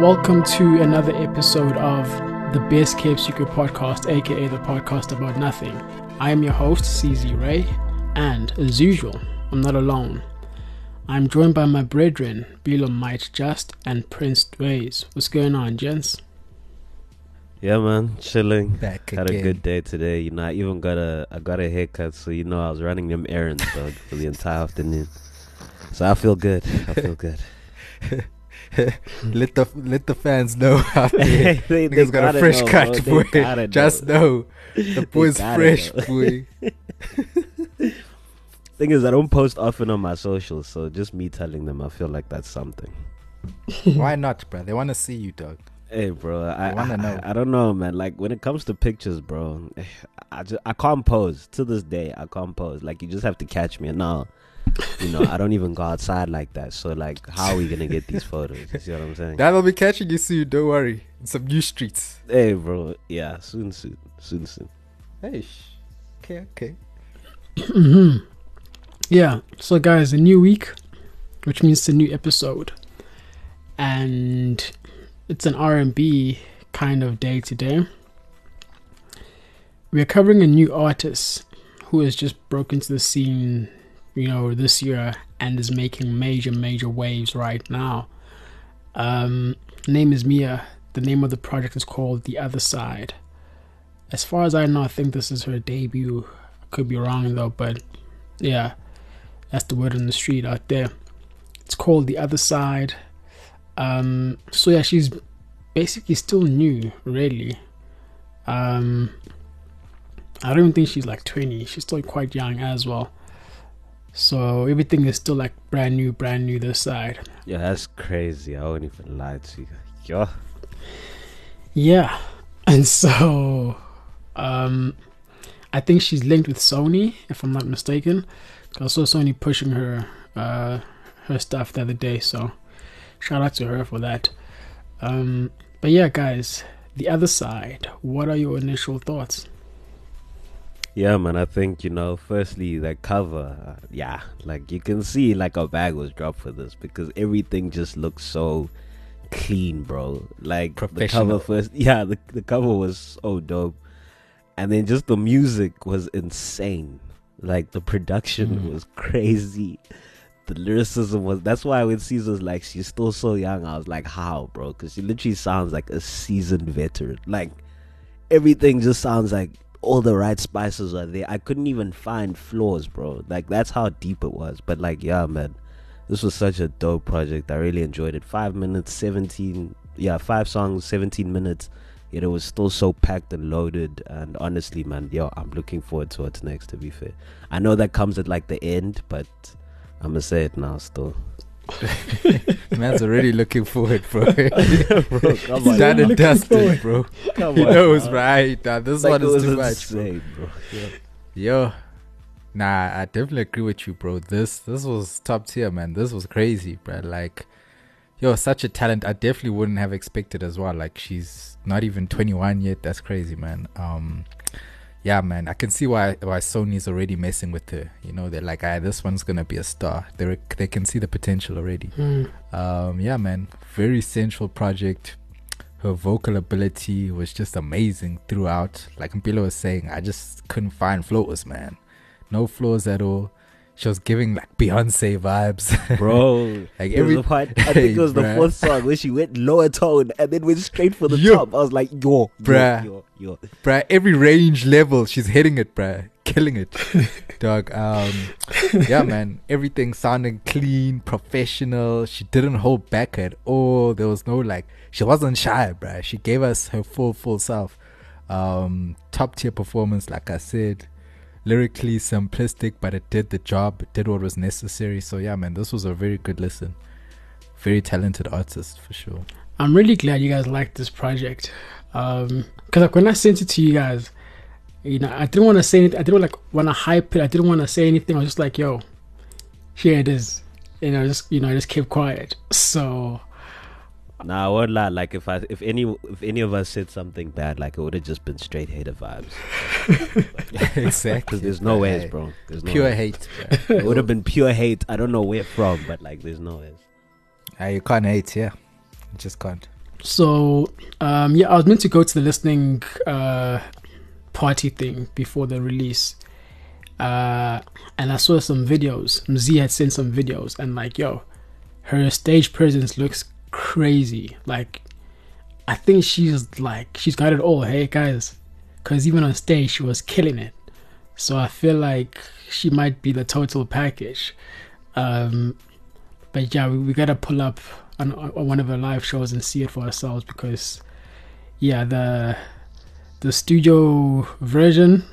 welcome to another episode of the Best Kept Secret Podcast, aka the podcast about nothing. I am your host, CZ Ray, and as usual, I'm not alone. I'm joined by my brethren, Bilo Might Just and Prince Dways. What's going on, gents? Yeah, man, chilling. Back Had again. a good day today. You know, I even got a I got a haircut, so you know I was running them errands, dog, for the entire afternoon. So I feel good. I feel good. let the let the fans know out there. they, Niggas got a gotta fresh know, cut, bro. boy. They Just know the boy's fresh, know. boy. Thing is, I don't post often on my socials, so just me telling them, I feel like that's something. Why not, bro? They want to see you, dog. Hey, bro, I, I wanna know. I don't know, man. Like when it comes to pictures, bro, I just I can't pose to this day. I can't pose. Like you just have to catch me. And now, you know, I don't even go outside like that. So like, how are we gonna get these photos? You see what I'm saying? That'll be catching you soon. Don't worry. In some new streets. hey, bro. Yeah, soon, soon, soon, soon. Hey, sh- okay, okay. Yeah, so guys, a new week, which means a new episode. And it's an R&B kind of day today. We are covering a new artist who has just broken into the scene, you know, this year and is making major, major waves right now. Um, name is Mia. The name of the project is called The Other Side. As far as I know, I think this is her debut. I could be wrong though, but yeah, that's the word on the street out there. It's called The Other Side. Um, so yeah, she's basically still new, really. Um, I don't even think she's like 20. She's still quite young as well. So everything is still like brand new, brand new this side. Yeah, that's crazy. I won't even lie to you. Yo, Yeah. And so um I think she's linked with Sony, if I'm not mistaken. I saw Sony pushing her uh her stuff the other day, so shout out to her for that. Um but yeah guys, the other side, what are your initial thoughts? yeah, man. I think you know. Firstly, that cover. Uh, yeah, like you can see, like a bag was dropped for this because everything just looks so clean, bro. Like the Professional. cover first. Yeah, the the cover was so dope, and then just the music was insane. Like the production Mm. was crazy. The lyricism was. That's why when Caesar's like, she's still so young. I was like, how, bro? Because she literally sounds like a seasoned veteran. Like everything just sounds like all the right spices are there. I couldn't even find flaws, bro. Like that's how deep it was. But like, yeah, man, this was such a dope project. I really enjoyed it. Five minutes, seventeen, yeah, five songs, seventeen minutes. Yet it was still so packed and loaded. And honestly, man, yo, I'm looking forward to what's next. To be fair, I know that comes at like the end, but I'm gonna say it now. Still, Man's already looking forward, bro. bro, come He's done and Looking dusted, bro. come He on, knows, right? Nah, this Like, one is too much, bro. bro. Yeah. Yo, nah, I definitely agree with you, bro. This this was top tier, man. This was crazy, bro. Like, yo, such a talent. I definitely wouldn't have expected as well. Like, she's not even 21 yet. That's crazy, man. Um, yeah, man. I can see why why Sony's already messing with her. You know, they're like, ah, this one's gonna be a star. They they can see the potential already. Hmm. Um, yeah, man, very sensual project. Her vocal ability was just amazing throughout. Like Mpilo was saying, I just couldn't find flaws, man. No flaws at all. She was giving like Beyonce vibes. bro. like every part, I think it was the fourth song where she went lower tone and then went straight for the Yo. top. I was like, yo, Bruh. yo, yo, yo. bruh, every range level, she's hitting it, bruh. Killing it. Dog. Um yeah, man. Everything sounded clean, professional. She didn't hold back at all. There was no like she wasn't shy, bruh. She gave us her full, full self. Um top tier performance, like I said. Lyrically simplistic, but it did the job, it did what was necessary. So yeah, man, this was a very good listen. Very talented artist for sure. I'm really glad you guys liked this project. Um, cause like when I sent it to you guys, you know, I didn't want to say anything. I didn't like want to hype it. I didn't want to say anything. I was just like, yo, here it is. You know, just you know, I just kept quiet. So Nah, I won't lie. Like if I, if any, if any of us said something bad, like it would have just been straight hater vibes. exactly. Because there's no ways, Hey, bro. There's no Pure ways. hate. bruh. It would have been pure hate. I don't know where from, but like, there's no ways. Ah, you can't hate, yeah. You just can't. So um, yeah, I was meant to go to the listening uh, party thing before the release, uh, and I saw some videos. Mz had sent some videos, and like, yo, her stage presence looks crazy. Like, I think she's like she's got it all. Hey guys, because even on stage she was killing it. So I feel like she might be the total package. Um, but yeah, we, we gotta pull up on, on one of her live shows and see it for ourselves because, yeah, the the studio version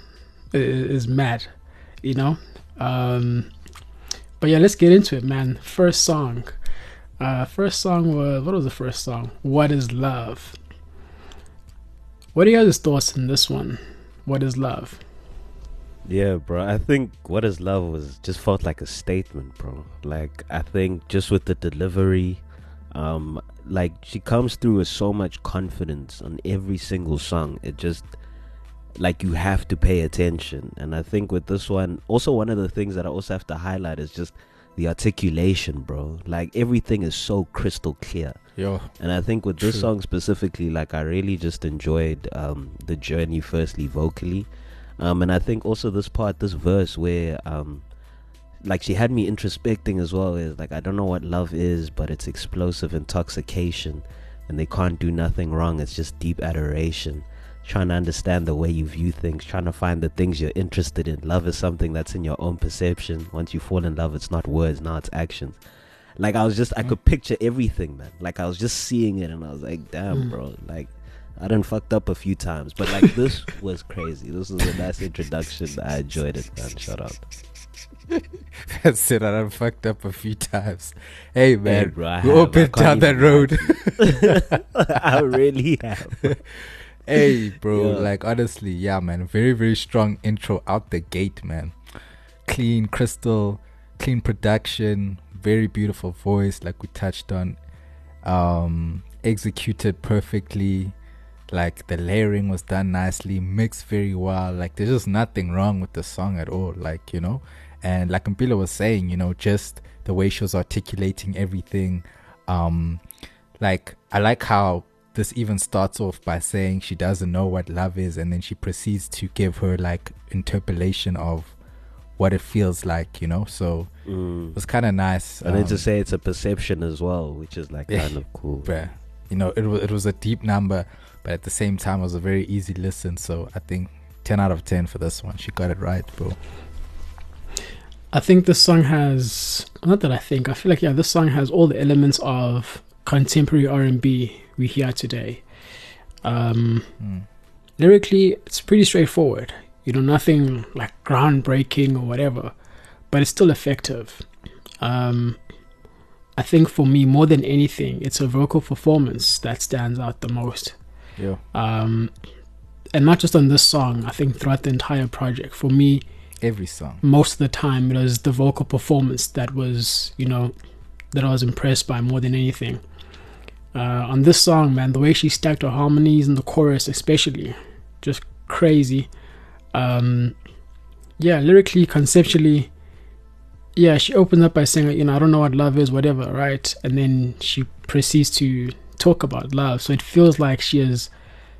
is, is mad, you know. Um, but yeah, let's get into it, man. First song. Uh, first song was what was the first song? What is love? What are your guys' thoughts on this one? What is love? Yeah, bro. I think what is love was just felt like a statement, bro. Like I think just with the delivery, um, like she comes through with so much confidence on every single song. It just like you have to pay attention. And I think with this one, also one of the things that I also have to highlight is just the articulation, bro. Like everything is so crystal clear. Yo, And I think with this True. song specifically, like I really just enjoyed um, the journey. Firstly, vocally, um, and I think also this part, this verse where um, like she had me introspecting as well. Is like I don't know what love is, but it's explosive intoxication, and they can't do nothing wrong. It's just deep adoration. Trying to understand the way you view things, trying to find the things you're interested in. Love is something that's in your own perception. Once you fall in love, it's not words, now it's actions. Like I was just, I Mm. could picture everything, man. Like I was just seeing it, and I was like, damn, Mm. bro. Like I done fucked up a few times, but like this was crazy. This was a nice introduction. I enjoyed it, man. Shut up. that's it. I done fucked up a few times. Hey man, bro, I we have. I down that road. I really have. Hey bro, Yeah. like honestly, yeah, man. Very very strong intro out the gate, man. Clean crystal, clean production, very beautiful voice, like we touched on. Um, executed perfectly. Like the layering was done nicely, mixed very well. Like there's just nothing wrong with the song at all. Like you know, and like Mpilo was saying, you know, just the way she was articulating everything. Um, like I like how this even starts off by saying she doesn't know what love is, and then she proceeds to give her like interpolation of what it feels like, you know. So Mm. it was kind of nice. And then um, to say it's a perception as well, which is like Yeah. kind of cool. bruh, you know, it was it was a deep number, but at the same time, it was a very easy listen. So I think ten out of ten for this one. She got it right, bro. I think this song has not that I think I feel like yeah this song has all the elements of contemporary R and B we hear today. Um, Mm. lyrically, it's pretty straightforward. You know, nothing like groundbreaking or whatever, but it's still effective. Um, I think for me, more than anything, it's a vocal performance that stands out the most. Yeah, Um, and not just on this song. I think throughout the entire project, for me, every song. most of the time it was the vocal performance that was you know that i was impressed by more than anything uh, on this song man the way she stacked her harmonies in the chorus especially just crazy. Um, yeah lyrically conceptually yeah she opens up by saying you know i don't know what love is whatever right? And then she proceeds to talk about love. So it feels like she is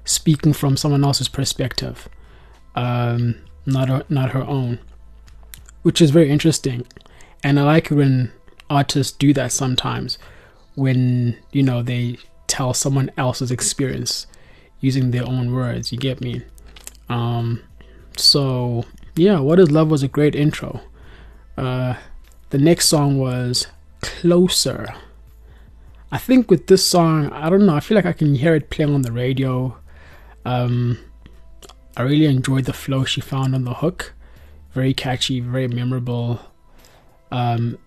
speaking from someone else's perspective um, not her, not her own, which is very interesting. And I like when artists do that sometimes, when you know they tell someone else's experience using their own words. You get me? Um, so yeah, "What Is Love" was a great intro. Uh, the next song was "Closer." I think with this song, I don't know. I feel like I can hear it playing on the radio. Um, I really enjoyed the flow she found on the hook. Very catchy, very memorable. Um,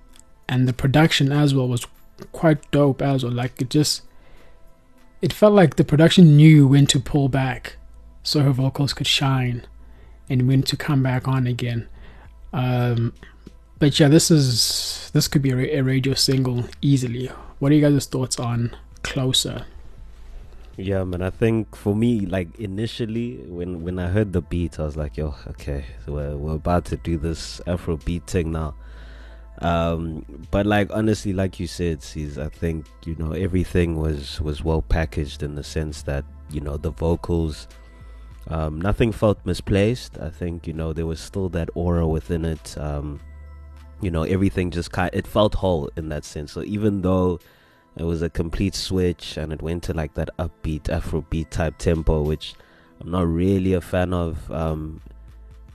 and the production as well was quite dope as well. Like it just, it felt like the production knew when to pull back, so her vocals could shine, and when to come back on again. Um, but yeah, this is this could be a, radio single easily. What are you guys' thoughts on "Closer"? Yeah, man. I think for me, like initially, when when I heard the beat, I was like, "Yo, okay, so we're we're about to do this Afro beat thing now." Um, but like honestly, like you said, sees I think you know everything was was well packaged in the sense that you know the vocals, um, nothing felt misplaced. I think you know there was still that aura within it. Um, you know everything just kind it felt whole in that sense. So even though it was a complete switch and it went to like that upbeat Afrobeat type tempo, which I'm not really a fan of. Um,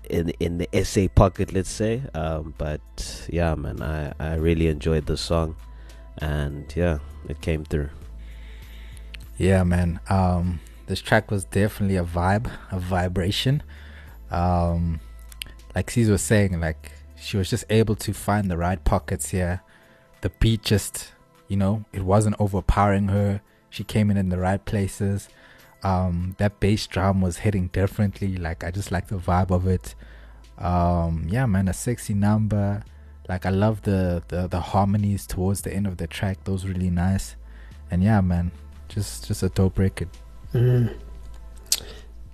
in in the SA pocket, let's say. Um, but yeah, man, I I really enjoyed the song, and yeah, it came through. Yeah, man. Um, this track was definitely a vibe, a vibration. Um, like C's was saying, like she was just able to find the right pockets here. The beat just, you know, it wasn't overpowering her. She came in in the right places. Um, that bass drum was hitting differently. Like I just like the vibe of it. Um, yeah, man, a sexy number. Like I love the, the the harmonies towards the end of the track. Those really nice. And yeah, man, just just a dope record. Mm.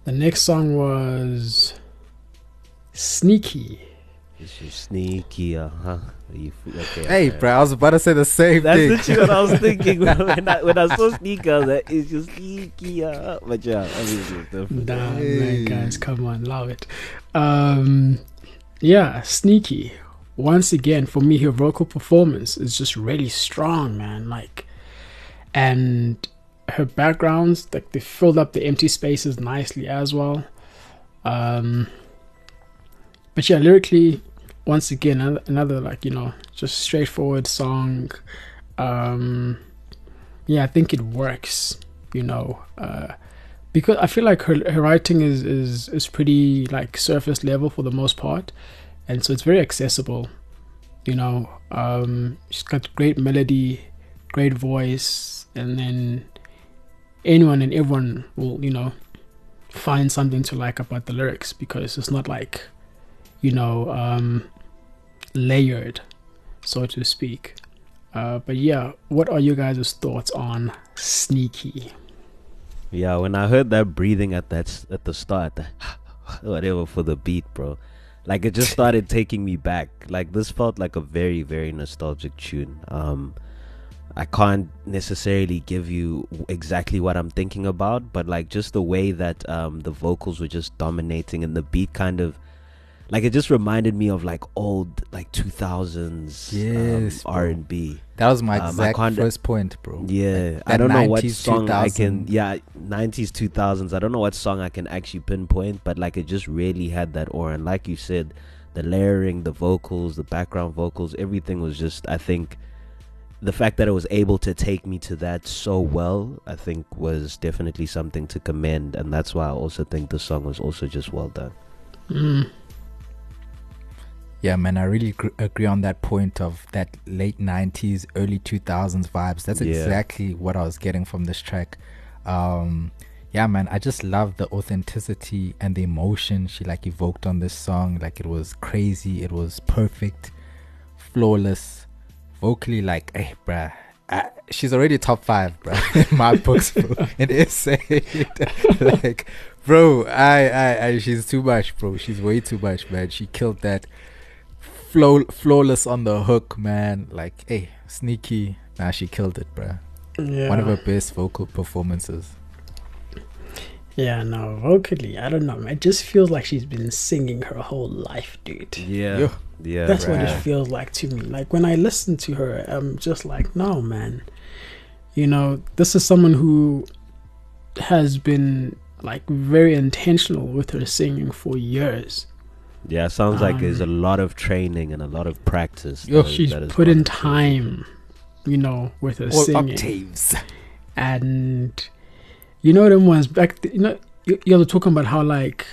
The next song was Sneaky. Is she sneaky, uh huh? You, okay, Hey, okay. bro, I was about to say the same thing. That's thing. literally what I was thinking when I, when I saw sneaky. I was like, "Is you sneaky?" Uh, but yeah, obviously it's different. Damn, Hey. man, guys, come on, love it. Um, yeah, Sneaky. Once again, for me, her vocal performance is just really strong, man. Like, and her backgrounds, like they filled up the empty spaces nicely as well. Um, but yeah, lyrically, once again, another, like you know, just straightforward song. Um, yeah, I think it works. You know, uh, because I feel like her her writing is is is pretty like surface level for the most part, and so it's very accessible. You know, um, she's got great melody, great voice, and then anyone and everyone will you know find something to like about the lyrics because it's not like you know um, layered, so to speak. Uh, but yeah, what are you guys' thoughts on Sneaky? Yeah, when I heard that breathing at that at the start, whatever for the beat, bro, like it just started taking me back. Like this felt like a very very nostalgic tune. Um, I can't necessarily give you exactly what I'm thinking about, but like just the way that um the vocals were just dominating and the beat kind of like it just reminded me of like old like 2000s Yes, um. R&B. That was my Um, I exact can't- first point, bro. Yeah, I don't know what 90s, song I can. Yeah, nineties, two thousands. I don't know what song I can actually pinpoint, but like it just really had that aura. And like you said, the layering, the vocals, the background vocals, everything was just. I think the fact that it was able to take me to that so well, I think, was definitely something to commend. And that's why I also think the song was also just well done. Mm. Yeah, man, I really gr- agree on that point of that late 90s, early 2000s vibes. That's Yeah. exactly what I was getting from this track. Um, yeah, man, I just love the authenticity and the emotion she like evoked on this song. Like it was crazy, it was perfect, flawless, vocally like, hey, bruh. I, she's already top five, bro. In my books, bro. In SA, like, bro, I, I, I, she's too much, bro. She's way too much, man. She killed that flow flawless on the hook, man. Like, hey, sneaky. Nah, she killed it, bruh. Yeah. One of her best vocal performances. Yeah, no, vocally, I don't know. man. It just feels like she's been singing her whole life, dude. Yeah, Yo. yeah. That's what it feels like to me. Like when I listen to her, I'm just like, no, man. You know, this is someone who has been like very intentional with her singing for years. Yeah, sounds like there's a Um, lot of training and a lot of practice. Yo, that is- She's that is put in part of it. time, you know, with her All singing. octaves. and you know them ones back th- you know you, you were talking about how like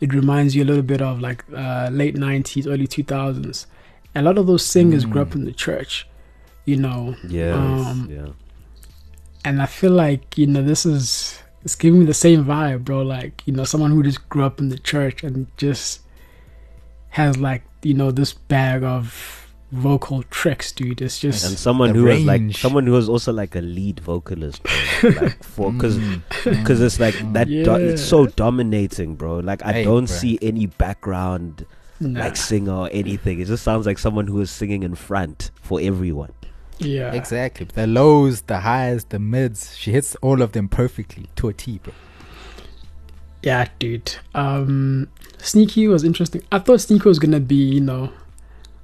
it reminds you a little bit of like uh, late 90s early 2000s a lot of those singers grew up Mm. in the church you know Yes, Um, yeah. and i feel like you know this is it's giving me the same vibe bro like you know someone who just grew up in the church and just has like you know this bag of vocal tricks dude it's just and someone the who was like someone who was also like a lead vocalist bro. like for because because mm, it's like that do- it's so dominating bro like i Hey, don't bruh. see any background Nah. like singer or anything. It just sounds like someone who is singing in front for everyone. yeah. Exactly. The lows, the highs, the mids. She hits all of them perfectly to a T, bro. Yeah, dude. Um, Sneaky was interesting. I thought Sneaky was gonna be, you know,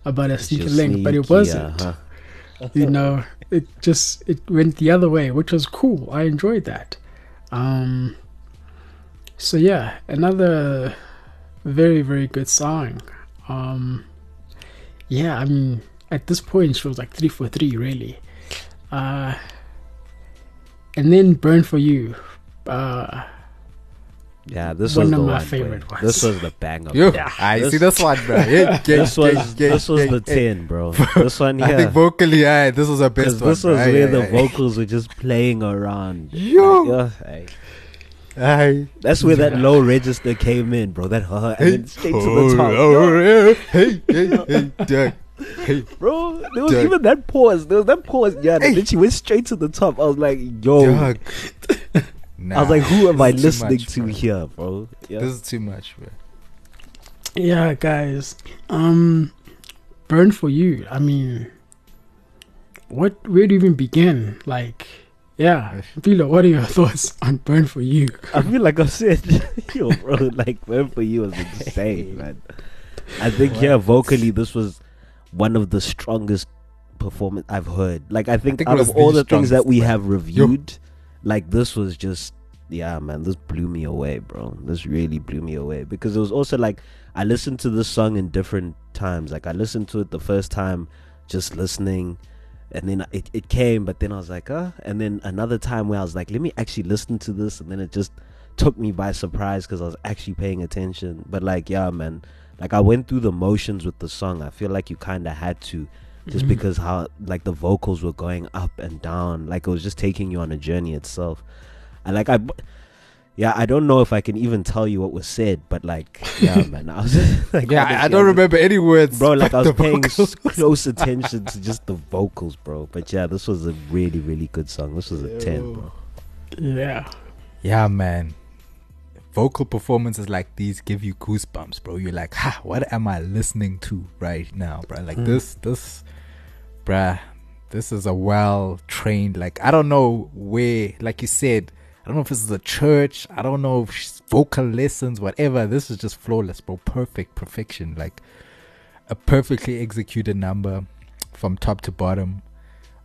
about a sneaky link, but it wasn't. uh-huh. You know, it just it went the other way, which was cool. I enjoyed that. Um, so yeah, another very very good song. Um, yeah, I mean, at this point she was like three for three, really. Uh, and then Burn for You. Uh, Yeah, this One was of the my one, boy. favorite ones. This was the banger. Yo, Yeah. I This- see this one, bro. Yeah, yeah, This yeah, was yeah, this was yeah, the yeah. ten, bro. This one here. I think vocally, yeah, this was the best one. this was bro. where Yeah, the yeah, yeah. vocals were just playing around. Yo. Like, yeah, hey. Aye. That's where that low register came in, bro. That huh, and Hey, then straight to oh, the top. oh, Hey, hey, hey, Doug. Hey, bro, there was Doug. even that pause. There was that pause. Yeah, and Hey. then she went straight to the top. I was like, yo. Doug. I was like, who am I this is too listening much, to bro. here, bro? Yeah. This is too much, bro. Yeah, guys. Um, burn for you. I mean, what? Where do you even begin? Like, yeah, Vilo, what are your thoughts on burn for you? I feel like I said, yo, bro, like, man, for you was insane, man. I think, yeah, vocally, this was one of the strongest performance I've heard. Like, I think, think out of all the the things that we man. have reviewed, like, this was just, yeah, man, this blew me away, bro. This really blew me away because it was also like I listened to this song in different times. Like, I listened to it the first time, just listening. And then it, it came, but then I was like, uh, and then another time where I was like, let me actually listen to this, and then it just took me by surprise because I was actually paying attention. But like, yeah, man, like I went through the motions with the song. I feel like you kind of had to, just Mhm. because how like the vocals were going up and down, like it was just taking you on a journey itself. And like i yeah, I don't know if I can even tell you what was said, but like, yeah, man, I was like, Yeah, I, I don't was- remember any words. Bro, like I was paying vocals. close attention to just the vocals, bro. But yeah, this was a really, really good song. This was a 10, bro. Yeah, Yeah, man. Vocal performances like these give you goosebumps, bro. You're like, ha, what am I listening to right now, bro? Like Mm. this, this, bruh, this is a well trained, like, I don't know where, like you said, I don't know if this is a church, I don't know if vocal lessons, whatever. This is just flawless, bro. Perfect, perfection. Like a perfectly executed number from top to bottom.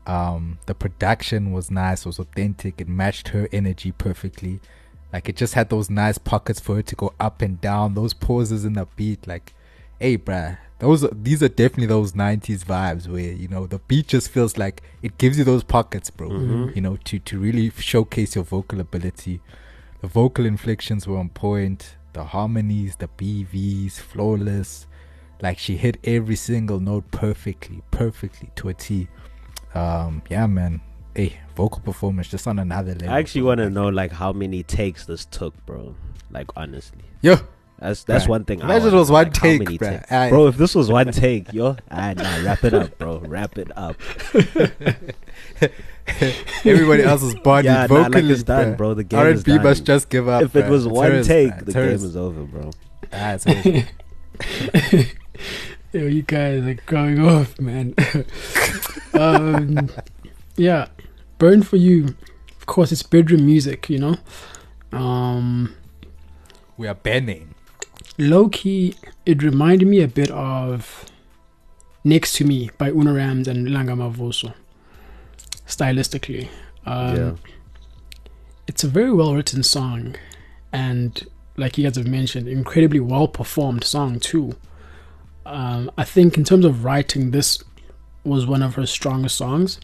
Um, the production was nice, was authentic, it matched her energy perfectly. Like it just had those nice pockets for her to go up and down, those pauses in the beat. Like, hey, bruh, those are, these are definitely those '90s vibes where you know the beat just feels like it gives you those pockets, bro. Mhm. You know, to to really showcase your vocal ability. The vocal inflections were on point. The harmonies, the BVs, flawless. Like she hit every single note perfectly, perfectly to a T. Um, yeah, man. Hey, vocal performance just on another level. I actually want to know like how many takes this took, bro. Like honestly, Yo, that's that's Bruh. one thing. I Imagine wanna it was one like, take, many bruh. bro. If this was one take, yo, ah, nah, wrap it up, bro. Wrap it up. everybody else is bodied yeah, nah, like it's done, bro. The game is R&B done. must just give up. if it was one hers, take, bruh. the It's game hers. is over, bro. Ah, it's. Yo, you guys are going off, man. um, yeah, burn for you. Of course, it's bedroom music, you know. Um, we are banning. Low key, it reminded me a bit of "Next to Me" by Una Rams and Langa Mavuso. Stylistically, um, yeah, it's a very well written song, and like you guys have mentioned, incredibly well performed song too. Um, I think in terms of writing, this was one of her strongest songs.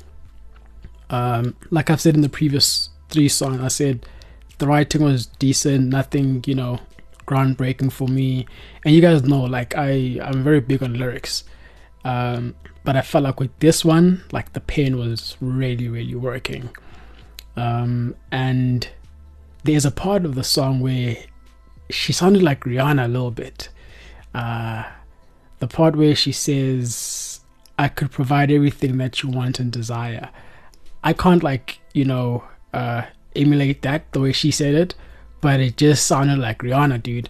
Um, like I've said in the previous three songs, I said the writing was decent, nothing you know groundbreaking for me. And you guys know, like I I'm very big on lyrics, um, but I felt like with this one, like the pen was really really working. Um, and there's a part of the song where she sounded like Rihanna a little bit. Uh, the part where she says, I could provide everything that you want and desire. I can't, like, you know, uh, emulate that the way she said it, but it just sounded like Rihanna, dude.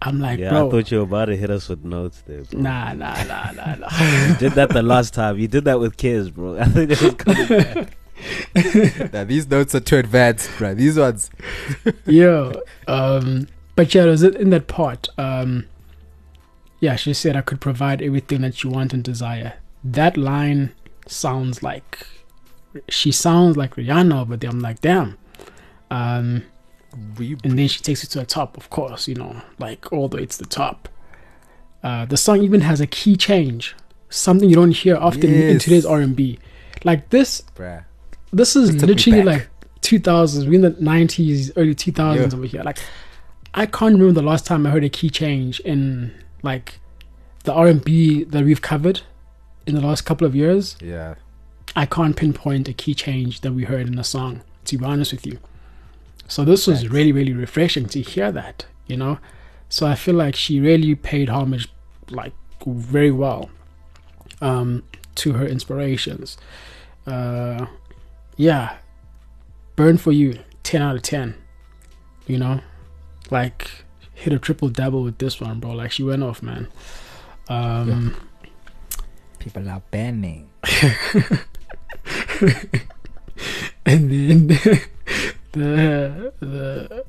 I'm like, Yeah, bro, I thought you were about to hit us with notes there. Bro. nah, nah, nah, nah, nah. You did that the last time. You did that with kids, bro. I think it was coming back. Now, these notes are too advanced, bro. These ones. yeah. Um, but yeah, it was in that part. Um, yeah, she said I could provide everything that you want and desire. That line sounds like she sounds like Rihanna, but then I'm like, damn. Um, And then she takes it to the top, of course, you know, like all the way to the top. Uh, the song even has a key change, something you don't hear often in today's R&B. Like this, bruh. this is It took me literally like 2000s, we're in the 90s, early 2000s Yeah. over here. Like, I can't remember the last time I heard a key change in like the R&B that we've covered in the last couple of years. Yeah. I can't pinpoint a key change that we heard in a song, to be honest with you. So this was really, really refreshing to hear that, you know? So I feel like she really paid homage, like, very well um, to her inspirations. Uh, yeah. Burn for you, 10 out of 10, you know? Like, hit a triple double with this one, bro. Like, she went off, man. Um, People are banning. and then the the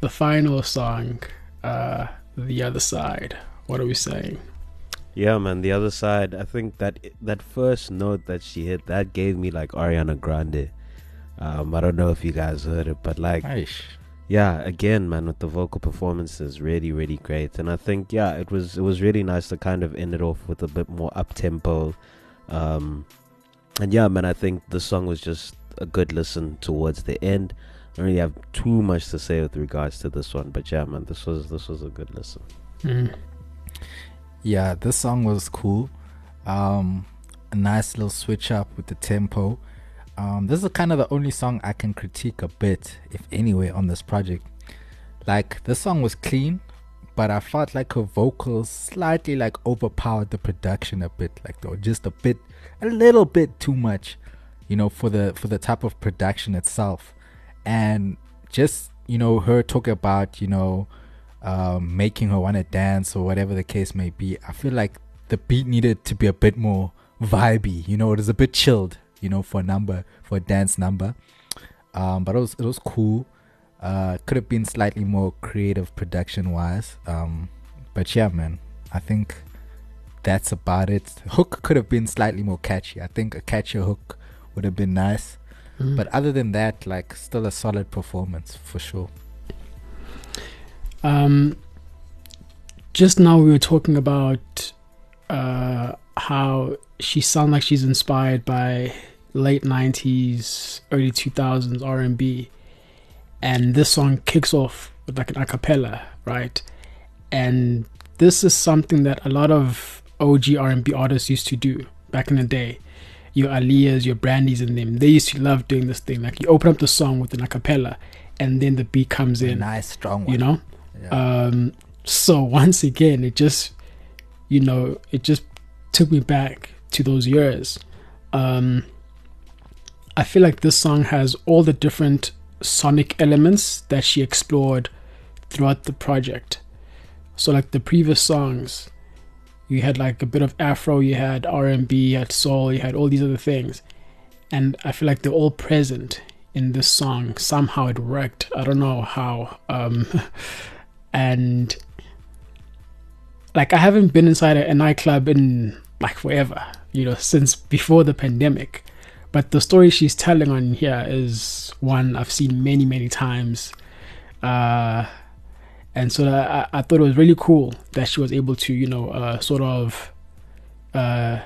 the final song uh the other side what are we saying Yeah, man. The other side, I think that that first note that she hit that gave me like Ariana Grande. Um, I don't know if you guys heard it, but like, yeah, again, man, with the vocal performances, really, really great. And I think, yeah, it was it was really nice to kind of end it off with a bit more up tempo. Um, and yeah, man, I think the song was just a good listen towards the end. I don't really have too much to say with regards to this one, but yeah, man, this was this was a good listen. mm. Yeah, this song was cool. Um, a nice little switch up with the tempo. Um, this is kind of the only song I can critique a bit, if anyway, on this project. Like this song was clean, but I felt like her vocals slightly like overpowered the production a bit, like though just a bit, a little bit too much, you know, for the for the type of production itself, and just you know her talking about you know um, making her want to dance or whatever the case may be. I feel like the beat needed to be a bit more vibey. You know, it was a bit chilled. You know, for a number for a dance number. Um, but it was it was cool. Uh, could have been slightly more creative production wise. Um, but yeah, man, I think that's about it. Hook could have been slightly more catchy. I think a catchier hook would have been nice. Mm. But other than that, like still a solid performance for sure. um just now we were talking about uh how she sounds like she's inspired by late 90s early 2000s r&b and this song kicks off with like an a cappella right and this is something that a lot of og r&b artists used to do back in the day your aaliyahs your brandies and them. They used to love doing this thing. Like you open up the song with an a cappella and then the beat comes A in nice strong one. you know? Yeah. um so once again it just you know it just took me back to those years. Um i feel like this song has all the different sonic elements that she explored throughout the project. So like the previous songs you had like a bit of afro you had r&b you had soul you had all these other things and i feel like they're all present in this song somehow it worked i don't know how um and like I haven't been inside a, nightclub in like forever, you know, since before the pandemic. But the story she's telling on here is one I've seen many, many times. Uh, and so I, I thought it was really cool that she was able to, you know, uh, sort of uh,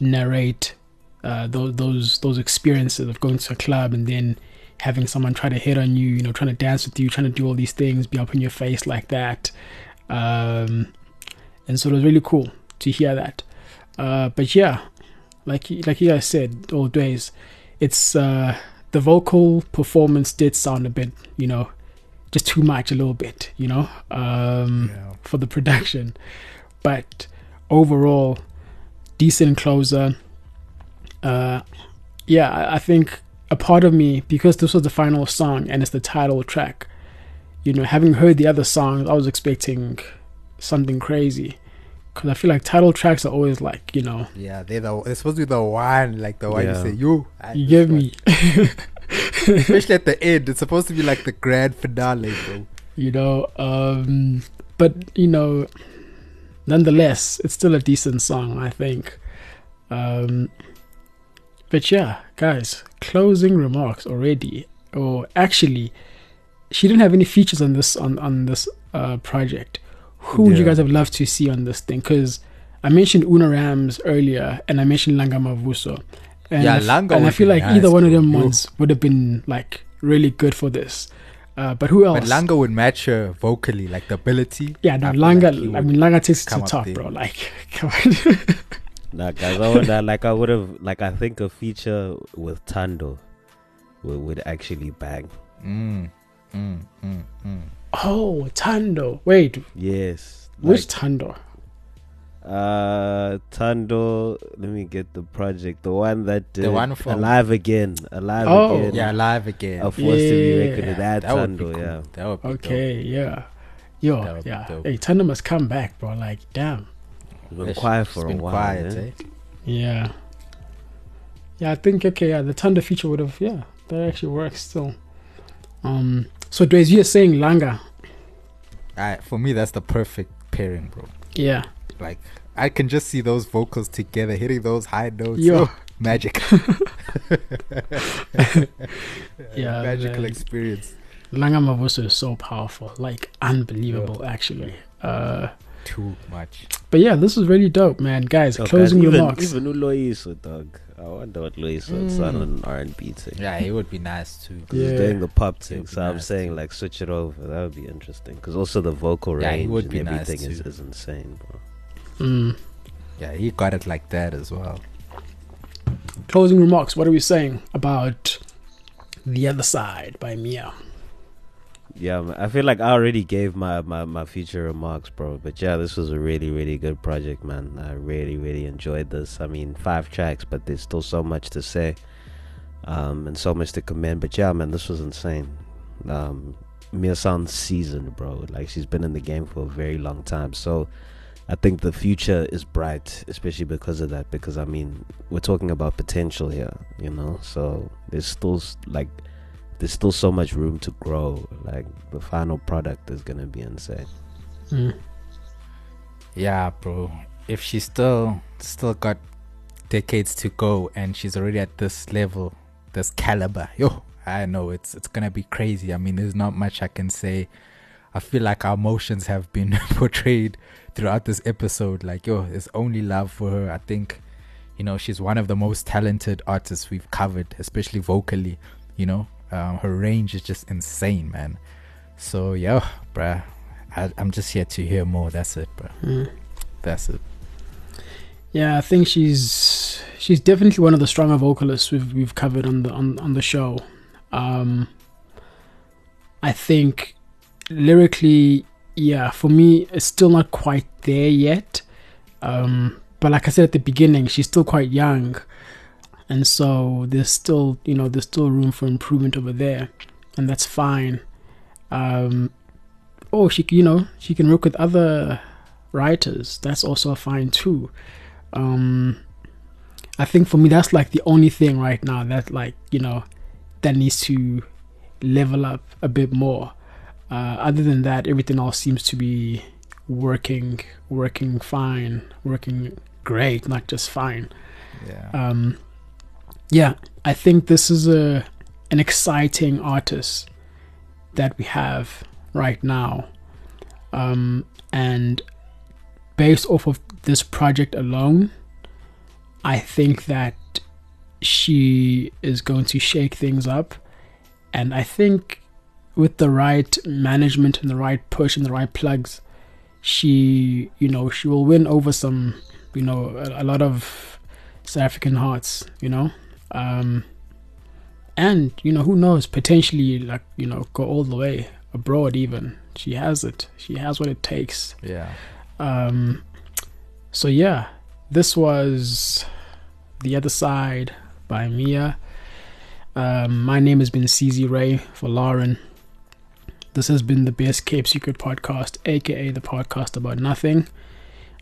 narrate uh, those those those experiences of going to a club and then having someone try to hit on you, you know, trying to dance with you, trying to do all these things, be up in your face like that. Um, and so it was really cool to hear that. Uh, but yeah, like like you guys said, days, it's uh, the vocal performance did sound a bit, you know, just too much a little bit, you know, um, Yeah. for the production. But overall, decent closer. Uh, yeah, I, I think a part of me because this was the final song and it's the title track you know, having heard the other songs, I was expecting something crazy. Because I feel like title tracks are always like, you know, Yeah, they're the they're supposed to be the one, like the one Yeah. you say, you. I- you this get one." me. Especially at the end, it's supposed to be like the grand finale, bro. you know um but you know nonetheless it's still a decent song i think. Um but yeah guys closing remarks already. Or actually she didn't have any features on this on on this uh project. Who would you guys have loved to see on this thing? Because i mentioned una rams earlier and i mentioned langa mavuso and Yeah, Langa and i feel be like either one of them Yo. ones would have been like really good for this uh, but who else But Langa would match her vocally, like the ability. yeah, no, I Langa. like I mean, Langa takes it to come the up top, there. bro. Like, come on. Nah, guys, I would like I would have like I think a feature with Tando would, would actually bang. Mm, mm, mm, mm. oh, Tando. Wait, Yes. which Tando? Uh Tando let me get the project. The one that did The one from- Alive Again. Alive Oh. Again. Yeah, live again. A force to be Yeah. reckoned with. That, that would be Tando, cool. yeah. That would be Okay, yeah, yo, yeah. dope. Hey, Tando must come back, bro. Like, damn. It's been quiet She's for a while. quiet, eh? eh? Yeah, yeah. I think okay. Yeah, the Tando feature would have. Yeah, that actually works still. Um. So, Dwayne, you're saying Langa? Alright, for me, that's the perfect pairing, bro. Yeah. Like, I can just see those vocals together, hitting those high notes. Yo. Magic. Yeah, magical man. experience. Langa Mavuso is so powerful, like unbelievable, actually. Uh. Too much. But yeah, this is really dope, man. Guys, So, guys, closing even, remarks. Even Uloiso, dog. I wonder what Loiso would sound on an R&B thing. Yeah, it would be nice too. Because Yeah. he's doing the pop thing, would be so I'm nice saying too. like switch it over. That would be interesting. Because also the vocal Yeah, he range would and be nice everything is, is insane, bro. Mm. Yeah, he got it like that as well. closing remarks what are we saying about the other side by mia Yeah, I feel like I already gave my, my, my future remarks, bro. But yeah, this was a really, really good project, man. I really, really enjoyed this. I mean, five tracks, but there's still so much to say um, and so much to commend. But yeah, man, this was insane. Um, Mia sounds seasoned, bro. Like she's been in the game for a very long time. So I think the future is bright, especially because of that. Because I mean, we're talking about potential here, you know. So there's still like there's still so much room to grow. Like the final product is gonna be insane. mm. Yeah, bro. If she's still still got decades to go and she's already at this level, this caliber, yo, I know it's it's gonna be crazy. I mean, there's not much I can say. I feel like our emotions have been portrayed throughout this episode. Like, yo, there's only love for her. I think, you know, she's one of the most talented artists we've covered, especially vocally. You know, um, her range is just insane, man. So, yo, bruh, I, I'm just here to hear more. That's it, bruh. Mm. That's it. yeah i think she's she's definitely one of the stronger vocalists we've we've covered on the on, on the show um i think lyrically yeah for me it's still not quite there yet. Um but like i said at the beginning she's still quite young. And so there's still you know there's still room for improvement over there. And that's fine. Um oh she you know she can work with other writers. That's also fine too. Um i think for me that's like the only thing right now that like you know that needs to level up a bit more uh, other than that everything else seems to be working working fine working great not just fine. Yeah. um yeah i think this is a an exciting artist that we have right now. Um and based off of this project alone i think that she is going to shake things up. And i think with the right management and the right push and the right plugs she you know she will win over some you know a, a lot of South African hearts, you know. Um, and you know who knows, potentially like you know go all the way abroad. Even she has it. She has what it takes. Yeah. Um, so yeah, this was the other side by Mia. Um, my name has been CZ Ray for Lauren. This has been the Best Kept Secret podcast, aka the podcast about nothing.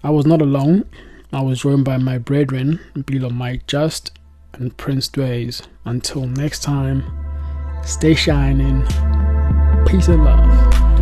I was not alone. I was joined by my brethren, Bilo Mike Just and Prince Dways. Until next time, stay shining. Peace and love.